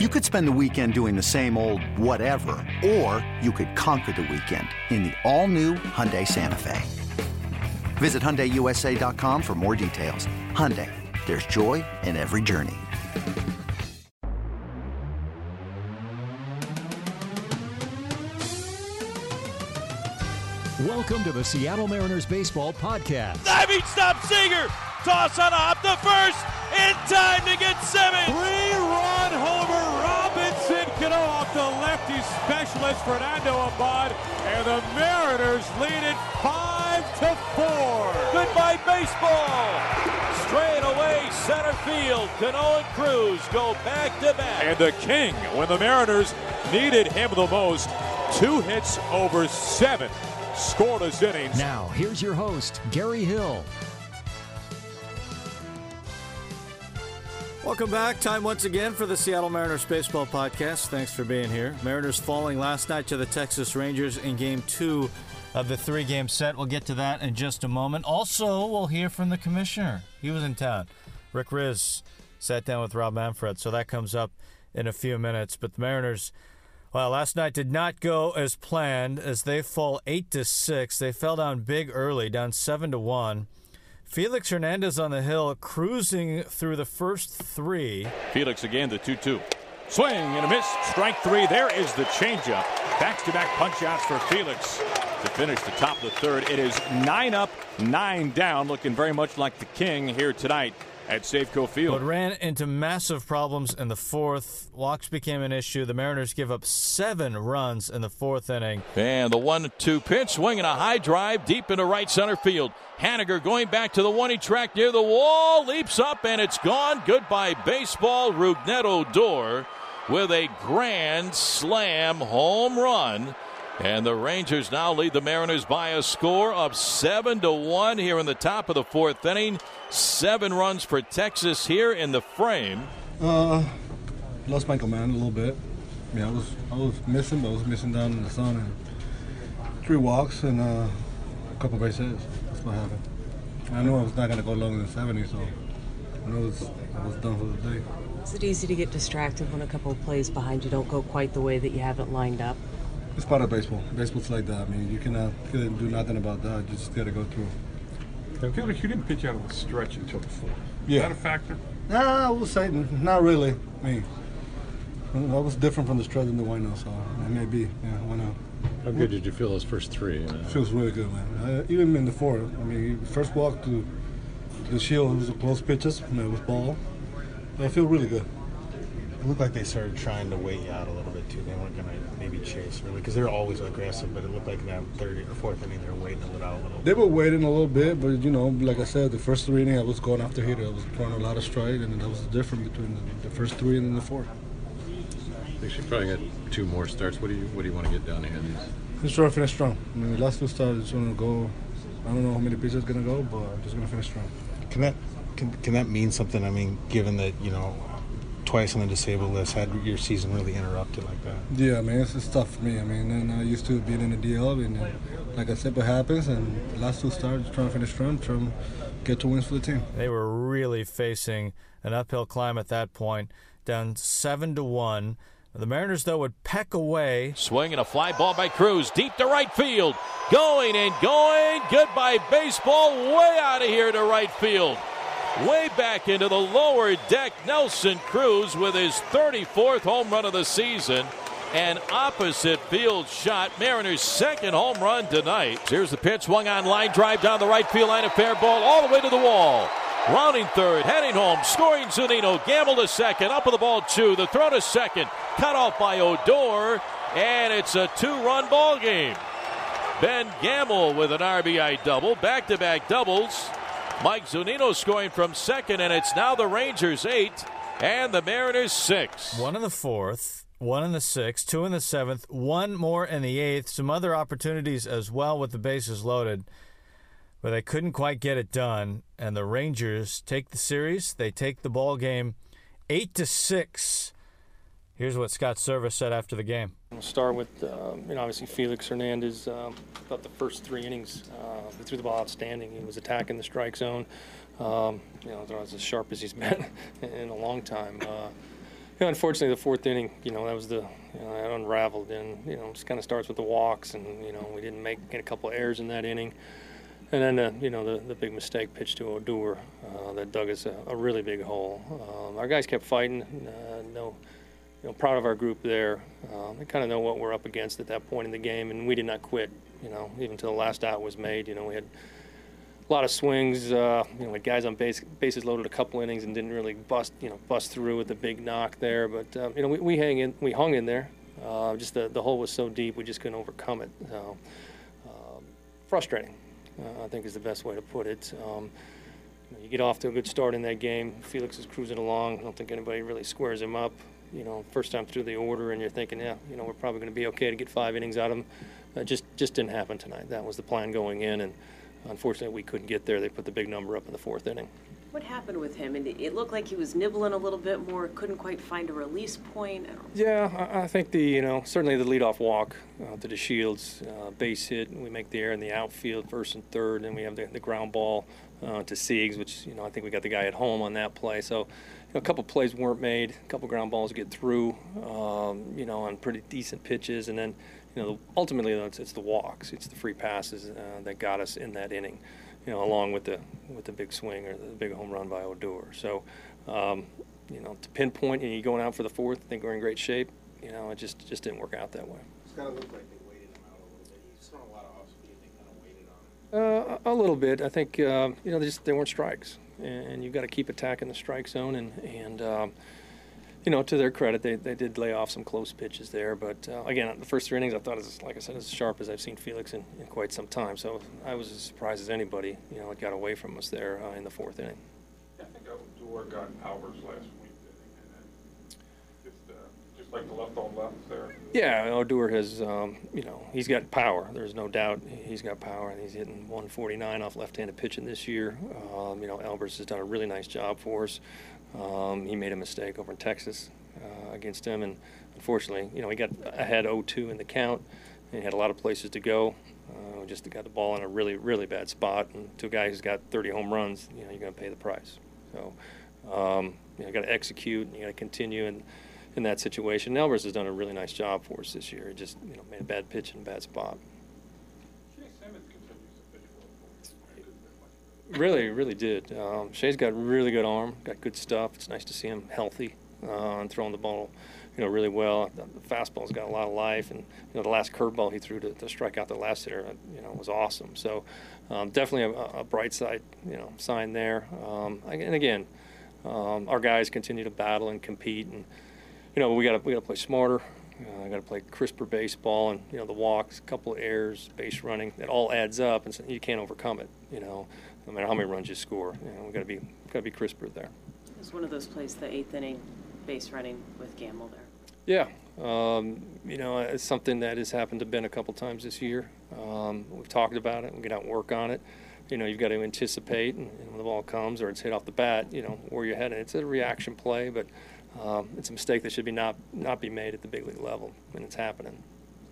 You could spend the weekend doing the same old whatever, or you could conquer the weekend in the all-new Hyundai Santa Fe. Visit HyundaiUSA.com for more details. Hyundai, there's joy in every journey. Welcome to the Seattle Mariners Baseball Podcast. Diving stop Seager. Toss on a hop to first. In time to get Simmons. Three-run homer. Specialist Fernando Abad. And the Mariners lead it 5 to 4. Goodbye baseball. Straight away center field. Cano and Cruz go back to back. And the king, when the Mariners needed him the most, two hits over seven scoreless innings. Now, here's your host, Gary Hill. Welcome back. Time once again for the Seattle Mariners Baseball Podcast. Thanks for being here. Mariners falling last night to the Texas Rangers in game two of the three game set. We'll get to that in just a moment. Also, we'll hear from the commissioner. He was in town. Rick Rizzs sat down with Rob Manfred, so that comes up in a few minutes. But the Mariners well, last night did not go as planned as they fall 8 to 6. They fell down big early, down 7 to 1. Felix Hernandez on the hill cruising through the first 3. Felix again the 2-2. Swing and a miss. Strike 3. There is the changeup. Back-to-back punch outs for Felix to finish the top of the third. It is 9 up, 9 down, looking very much like the king here tonight at Safeco Field. But ran into massive problems in the fourth. Walks became an issue. The Mariners give up seven runs in the fourth inning. And the one-two pitch, swinging a high drive deep into right center field. Haniger going back to the one-he track near the wall, leaps up and it's gone. Goodbye baseball. Rougned Odor with a grand slam home run. And the Rangers now lead the Mariners by a score of seven to one here in the top of the fourth inning. Seven runs for Texas here in the frame. Uh, lost my command a little bit. Yeah, I was I was missing, but I was missing down in the sun and three walks and uh, a couple base hits. That's what happened. I knew I was not gonna go longer than 70, so I knew I was, I was done for the day. Is it easy to get distracted when a couple of plays behind you don't go quite the way that you have it lined up? It's part of baseball. Baseball's like that. I mean, you cannot, you can do nothing about that. You just got to go through. I feel like you didn't pitch out of the stretch until the fourth. Yeah. Is that a factor? Nah, I would say not really. I mean, I was different from the stretch in the window, so it may be. Yeah, why not? How good did you feel those first three? You know? Feels really good, man. Uh, even in the fourth. I mean, first walk to, to DeShields, it was a close pitches. I mean, it was ball. I feel really good. It looked like they started trying to wait you out a little bit too. They weren't going to maybe chase really because they're always aggressive, but it looked like in that third or fourth inning they were waiting a little out a little. They were waiting a little bit, but you know, like I said, the first three innings I was going after hitter. I was throwing a lot of stride, and that was the difference between the, the first three and then the fourth. I think she probably got two more starts. What do you What do you want to get down here? Just try to finish strong. I mean, the last two starts, I just want to go. I don't know how many pitches gonna go, but I'm just gonna finish strong. Can that can, can that mean something? I mean, given that you know twice on the disabled list, had your season really interrupted like that? Yeah, I mean, it's, it's tough for me. I mean, and I used to being in the DL, and uh, like I said, what happens, and the last two starts, trying to finish strong, trying to get two wins for the team. They were really facing an uphill climb at that point, down seven to one. The Mariners, though, would peck away. Swing Swinging a fly ball by Cruz deep to right field. Going and going. Goodbye, baseball. Way out of here to right field. Way back into the lower deck, Nelson Cruz with his 34th home run of the season. An opposite field shot. Mariners' second home run tonight. Here's the pitch, swung on line drive down the right field line, a fair ball all the way to the wall. Rounding third, heading home, scoring Zunino, Gamel to second, up with the ball two, the throw to second, cut off by Odor, and it's a two-run ball game. Ben Gamel with an RBI double, back-to-back doubles. Mike Zunino scoring from second, and it's now the Rangers eight and the Mariners six. One in the fourth, one in the sixth, two in the seventh, one more in the eighth. Some other opportunities as well with the bases loaded, but they couldn't quite get it done. And the Rangers take the series. They take the ball game eight to six. Here's what Scott Servais said after the game. We'll start with, uh, you know, obviously Felix Hernandez. Um, about the first three innings, uh, he threw the ball outstanding. He was attacking the strike zone. Um, you know, they're as sharp as he's been in a long time. Uh, know, unfortunately, the fourth inning, you know, that was the you know, that unraveled, and you know, just kind of starts with the walks, and you know, we didn't make a couple of errors in that inning, and then uh, you know the, the big mistake pitch to Odor uh, that dug us a, a really big hole. Um, our guys kept fighting. Uh, no, you know, proud of our group there. Um, they kind of know what we're up against at that point in the game, and we did not quit. You know, even until the last out was made. You know, we had a lot of swings. Uh, you know, with guys on base, bases loaded a couple innings and didn't really bust, you know, bust through with the big knock there. But um, you know, we, we hang in, we hung in there. Uh, just the the hole was so deep, we just couldn't overcome it. So um, frustrating, uh, I think, is the best way to put it. Um, you get off to a good start in that game. Felix is cruising along. I don't think anybody really squares him up. You know, first time through the order, and you're thinking, yeah, you know, we're probably going to be okay to get five innings out of him. That just just didn't happen tonight. That was the plan going in, and Unfortunately, we couldn't get there. They put the big number up in the fourth inning. What happened with him? And it looked like he was nibbling a little bit more. Couldn't quite find a release point. Yeah, I, I, think the you know certainly the leadoff walk uh, to DeShields, uh, base hit. We make the air in the outfield, first and third, and we have the, the ground ball uh, to Siegs, which you know I think we got the guy at home on that play. So a couple plays weren't made, a couple ground balls get through, um, you know, on pretty decent pitches, and then you know, ultimately it's, it's the walks, it's the free passes uh, that got us in that inning, you know, along with the with the big swing or the big home run by Odor. So, um, you know, to pinpoint and you going out for the fourth, I think we're in great shape. You know, it just just didn't work out that way. It's got to look like they waited him out a little bit. He's thrown a lot of off speed. They kind of waited on him. Uh, a little bit. I think uh, you know they just they weren't strikes, and you've got to keep attacking the strike zone and and. Um, you know, to their credit, they, they did lay off some close pitches there. But uh, again, the first three innings, I thought, was, like I said, as sharp as I've seen Felix in, in quite some time. So I was as surprised as anybody. You know, it got away from us there uh, in the fourth inning. I think got Albers last week, and then just, uh, just like the left on left there. Yeah, Odor has, um, you know, he's got power. There's no doubt he's got power, and he's hitting 149 off left-handed pitching this year. Um, you know, Albers has done a really nice job for us. Um, he made a mistake over in Texas uh, against him, and unfortunately, you know, he got ahead 0-2 in the count, and he had a lot of places to go. Uh, just got the ball in a really, really bad spot, and to a guy who's got 30 home runs, you know, you're going to pay the price. So, um, you know, got to execute, and you got to continue, and in that situation, Albers has done a really nice job for us this year. He just, you know, made a bad pitch in a bad spot. Really, really did. Um, Shea's got really good arm, got good stuff. It's nice to see him healthy uh, and throwing the ball, you know, really well. The, fastball's got a lot of life, and you know, the last curveball he threw to, to strike out the last hitter, you know, was awesome. So, um, definitely a, a, bright side, you know, sign there. Um, and again, um, our guys continue to battle and compete, and you know, we got to we got to play smarter. Uh, I got to play crisper baseball, and you know, the walks, a couple of errors, base running, it all adds up, and so you can't overcome it. You know no matter how many runs you score. You know, we got to be got to be crisper there. It was one of those plays, the eighth inning base running with Gamel there. Yeah, um, you know, it's something that has happened to Ben a couple times this year. Um, we've talked about it. We get out and work on it. You know, you've got to anticipate, and, and, when the ball comes or it's hit off the bat, you know where you're headed. It's a reaction play, but um, it's a mistake that should be not not be made at the big league level when it's happening.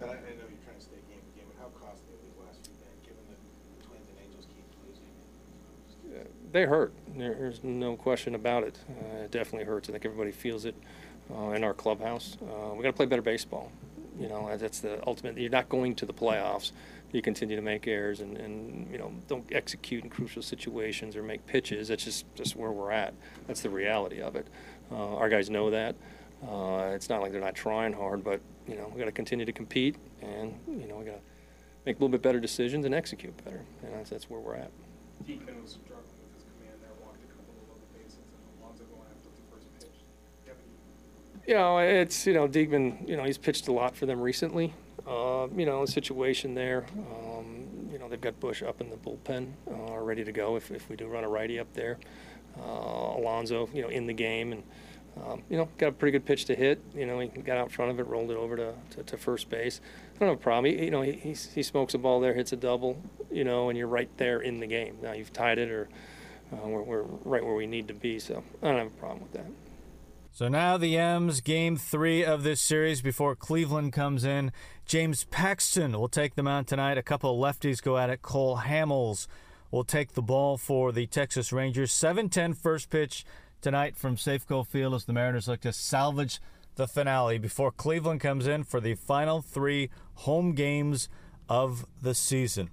I, I know you're trying to stay game to game, but how costly are these last few games, given that the Twins and Angels keep losing? they hurt. There's no question about it. Uh, it definitely hurts. I think everybody feels it uh, in our clubhouse. Uh, we got to play better baseball. You know, that's the ultimate. You're not going to the playoffs. You continue to make errors and, and you know don't execute in crucial situations or make pitches. That's just just where we're at. That's the reality of it. Uh, our guys know that. Uh, it's not like they're not trying hard, but you know we got to continue to compete and you know we got to make a little bit better decisions and execute better. And that's, that's where we're at. Was struggling You know, it's you know Diekman. You know, he's pitched a lot for them recently. Uh, you know, the situation there. Um, you know, they've got Bush up in the bullpen, uh, ready to go if, if we do run a righty up there. Uh, Alonso, you know, in the game and. Um, you know, got a pretty good pitch to hit. You know, he got out in front of it, rolled it over to, to, to first base. I don't have a problem. He, you know, he, he, smokes a ball there, hits a double, you know, and you're right there in the game. Now you've tied it or uh, we're, we're right where we need to be, so I don't have a problem with that. So now the M's game three of this series before Cleveland comes in. James Paxton will take them out tonight. A couple lefties go at it. Cole Hamels will take the ball for the Texas Rangers. 7 10 first pitch. tonight from Safeco Field as the Mariners look to salvage the finale before Cleveland comes in for the final three home games of the season.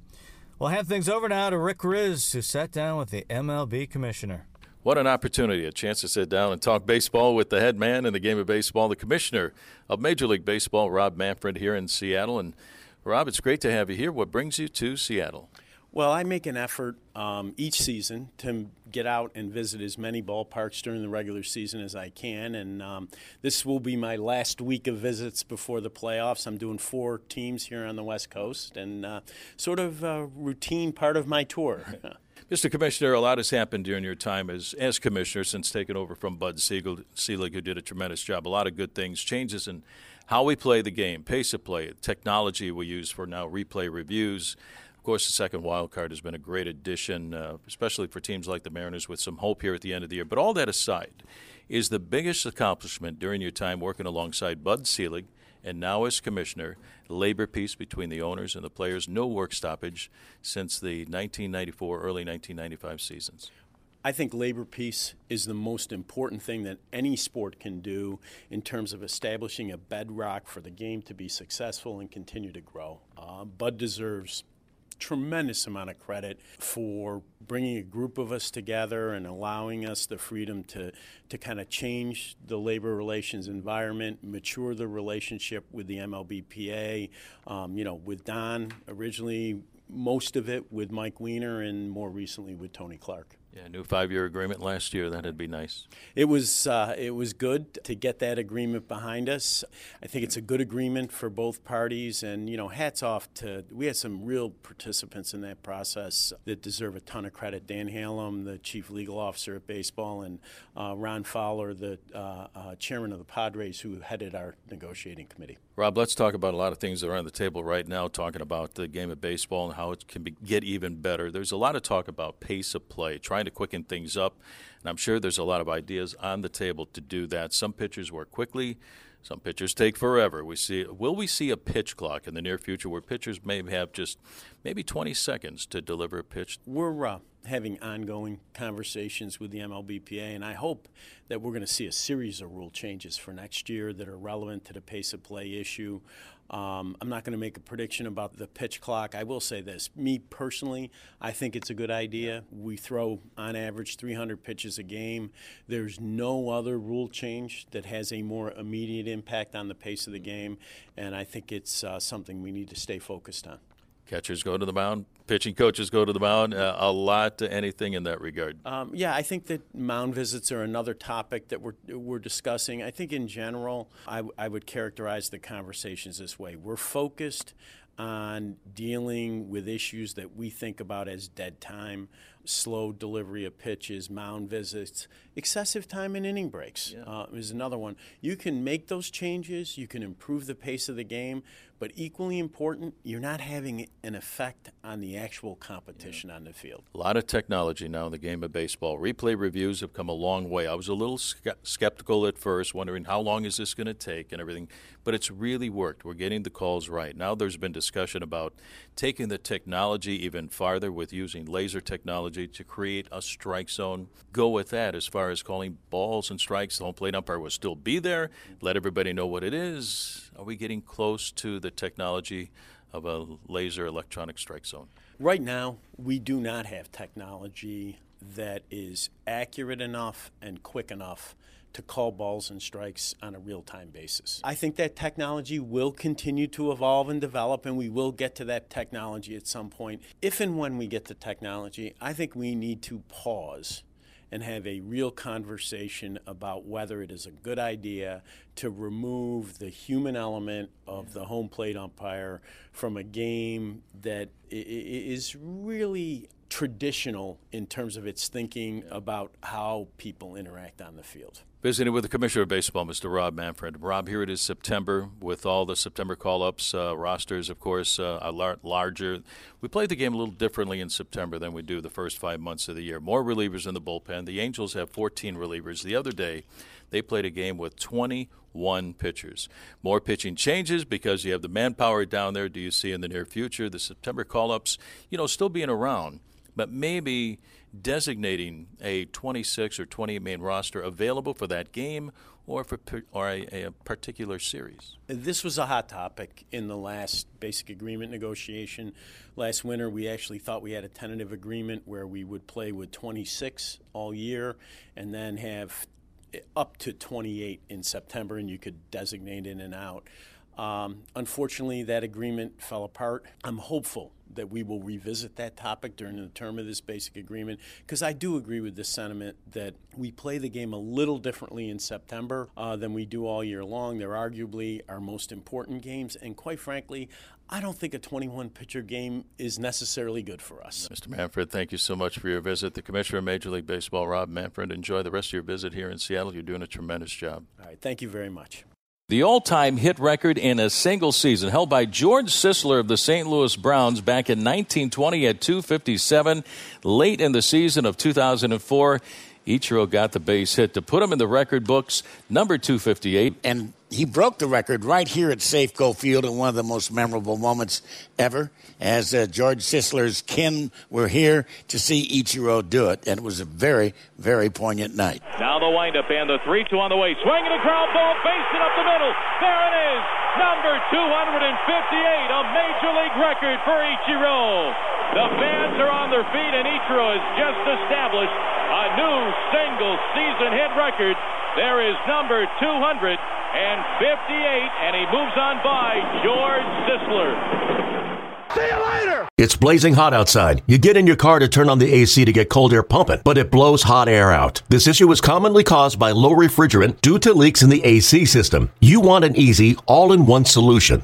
We'll hand things over now to Rick Rizzs, who sat down with the MLB commissioner. What an opportunity, a chance to sit down and talk baseball with the head man in the game of baseball, the commissioner of Major League Baseball, Rob Manfred, here in Seattle. And Rob, it's great to have you here. What brings you to Seattle? Well, I make an effort um, each season to get out and visit as many ballparks during the regular season as I can. And um, this will be my last week of visits before the playoffs. I'm doing four teams here on the West Coast and uh, sort of a routine part of my tour. Mr. Commissioner, a lot has happened during your time as, as commissioner since taking over from Bud Siegel, Selig, who did a tremendous job. A lot of good things, changes in how we play the game, pace of play, technology we use for now replay reviews course, the second wild card has been a great addition, uh, especially for teams like the Mariners with some hope here at the end of the year. But all that aside, is the biggest accomplishment during your time working alongside Bud Selig and now as commissioner, labor peace between the owners and the players, no work stoppage since the 1994, early 1995 seasons. I think labor peace is the most important thing that any sport can do in terms of establishing a bedrock for the game to be successful and continue to grow. Uh, Bud deserves tremendous amount of credit for bringing a group of us together and allowing us the freedom to, to kind of change the labor relations environment, mature the relationship with the MLBPA. Um, you know, with Don, originally most of it with Mike Weiner and more recently with Tony Clark. Yeah, new five-year agreement last year. That'd be nice. It was uh, it was good to get that agreement behind us. I think it's a good agreement for both parties, and you know, hats off to we had some real participants in that process that deserve a ton of credit. Dan Halem, the chief legal officer at baseball, and uh, Ron Fowler, the uh, uh chairman of the Padres, who headed our negotiating committee. Rob, let's talk about a lot of things that are on the table right now. Talking about the game of baseball and how it can be, get even better. There's a lot of talk about pace of play, trying to quicken things up, and I'm sure there's a lot of ideas on the table to do that. Some pitchers work quickly. Some pitchers take forever. We see. Will we see a pitch clock in the near future where pitchers may have just maybe 20 seconds to deliver a pitch? We're uh, having ongoing conversations with the MLBPA, and I hope that we're going to see a series of rule changes for next year that are relevant to the pace of play issue. Um, I'm not going to make a prediction about the pitch clock. I will say this me personally, I think it's a good idea. We throw on average 300 pitches a game. There's no other rule change that has a more immediate impact on the pace of the game, and I think it's uh, something we need to stay focused on. Catchers go to the mound, pitching coaches go to the mound. Uh, a lot to anything in that regard. Um, yeah, I think that mound visits are another topic that we're we're discussing. I think in general, I, I would characterize the conversations this way: we're focused on dealing with issues that we think about as dead time, slow delivery of pitches, mound visits, excessive time in inning breaks yeah. uh, is another one. You can make those changes, you can improve the pace of the game, but equally important, you're not having an effect on the actual competition yeah. on the field. A lot of technology now in the game of baseball. Replay reviews have come a long way. I was a little skeptical at first, wondering how long is this going to take and everything, but it's really worked. We're getting the calls right. Now there's been discussion about taking the technology even farther with using laser technology to create a strike zone. Go with that as far as calling balls and strikes. The home plate umpire will still be there, let everybody know what it is. Are we getting close to the technology of a laser electronic strike zone? Right now, we do not have technology that is accurate enough and quick enough to call balls and strikes on a real time basis. I think that technology will continue to evolve and develop, and we will get to that technology at some point. If and when we get to technology, I think we need to pause and have a real conversation about whether it is a good idea to remove the human element of the home plate umpire from a game that is really traditional in terms of its thinking about how people interact on the field. Visiting with the Commissioner of Baseball, Mr. Rob Manfred. Rob, here it is September with all the September call ups. Uh, rosters, of course, uh, are lar- larger. We play the game a little differently in September than we do the first five months of the year. More relievers in the bullpen. The Angels have 14 relievers. The other day, they played a game with 21 pitchers. More pitching changes because you have the manpower down there. Do you see in the near future the September call ups, you know, still being around? but maybe designating a 26 or 28 man roster available for that game or for or a, a, particular series? This was a hot topic in the last basic agreement negotiation. Last winter, we actually thought we had a tentative agreement where we would play with 26 all year and then have up to 28 in September, and you could designate in and out. Um, unfortunately, that agreement fell apart. I'm hopeful that we will revisit that topic during the term of this basic agreement because I do agree with the sentiment that we play the game a little differently in September uh, than we do all year long. They're arguably our most important games, and quite frankly, I don't think a 21 pitcher game is necessarily good for us. Mr. Manfred, thank you so much for your visit. The Commissioner of Major League Baseball, Rob Manfred, enjoy the rest of your visit here in Seattle. You're doing a tremendous job. All right, thank you very much. The all time hit record in a single season held by George Sisler of the St. Louis Browns back in 1920 at 257. Late in the season of 2004, Ichiro got the base hit to put him in the record books, number 258. And he broke the record right here at Safeco Field in one of the most memorable moments ever. As uh, George Sisler's kin were here to see Ichiro do it, and it was a very, very poignant night. Now the windup and the 3 2 on the way. Swinging a ground ball, basing up the middle. There it is, number 258, a major league record for Ichiro. The fans are on their feet, and Ichiro has just established a new single season hit record. There is number 258, and 58, and he moves on by George Sisler. See you later! It's blazing hot outside. You get in your car to turn on the AC to get cold air pumping, but it blows hot air out. This issue is commonly caused by low refrigerant due to leaks in the AC system. You want an easy, all in one solution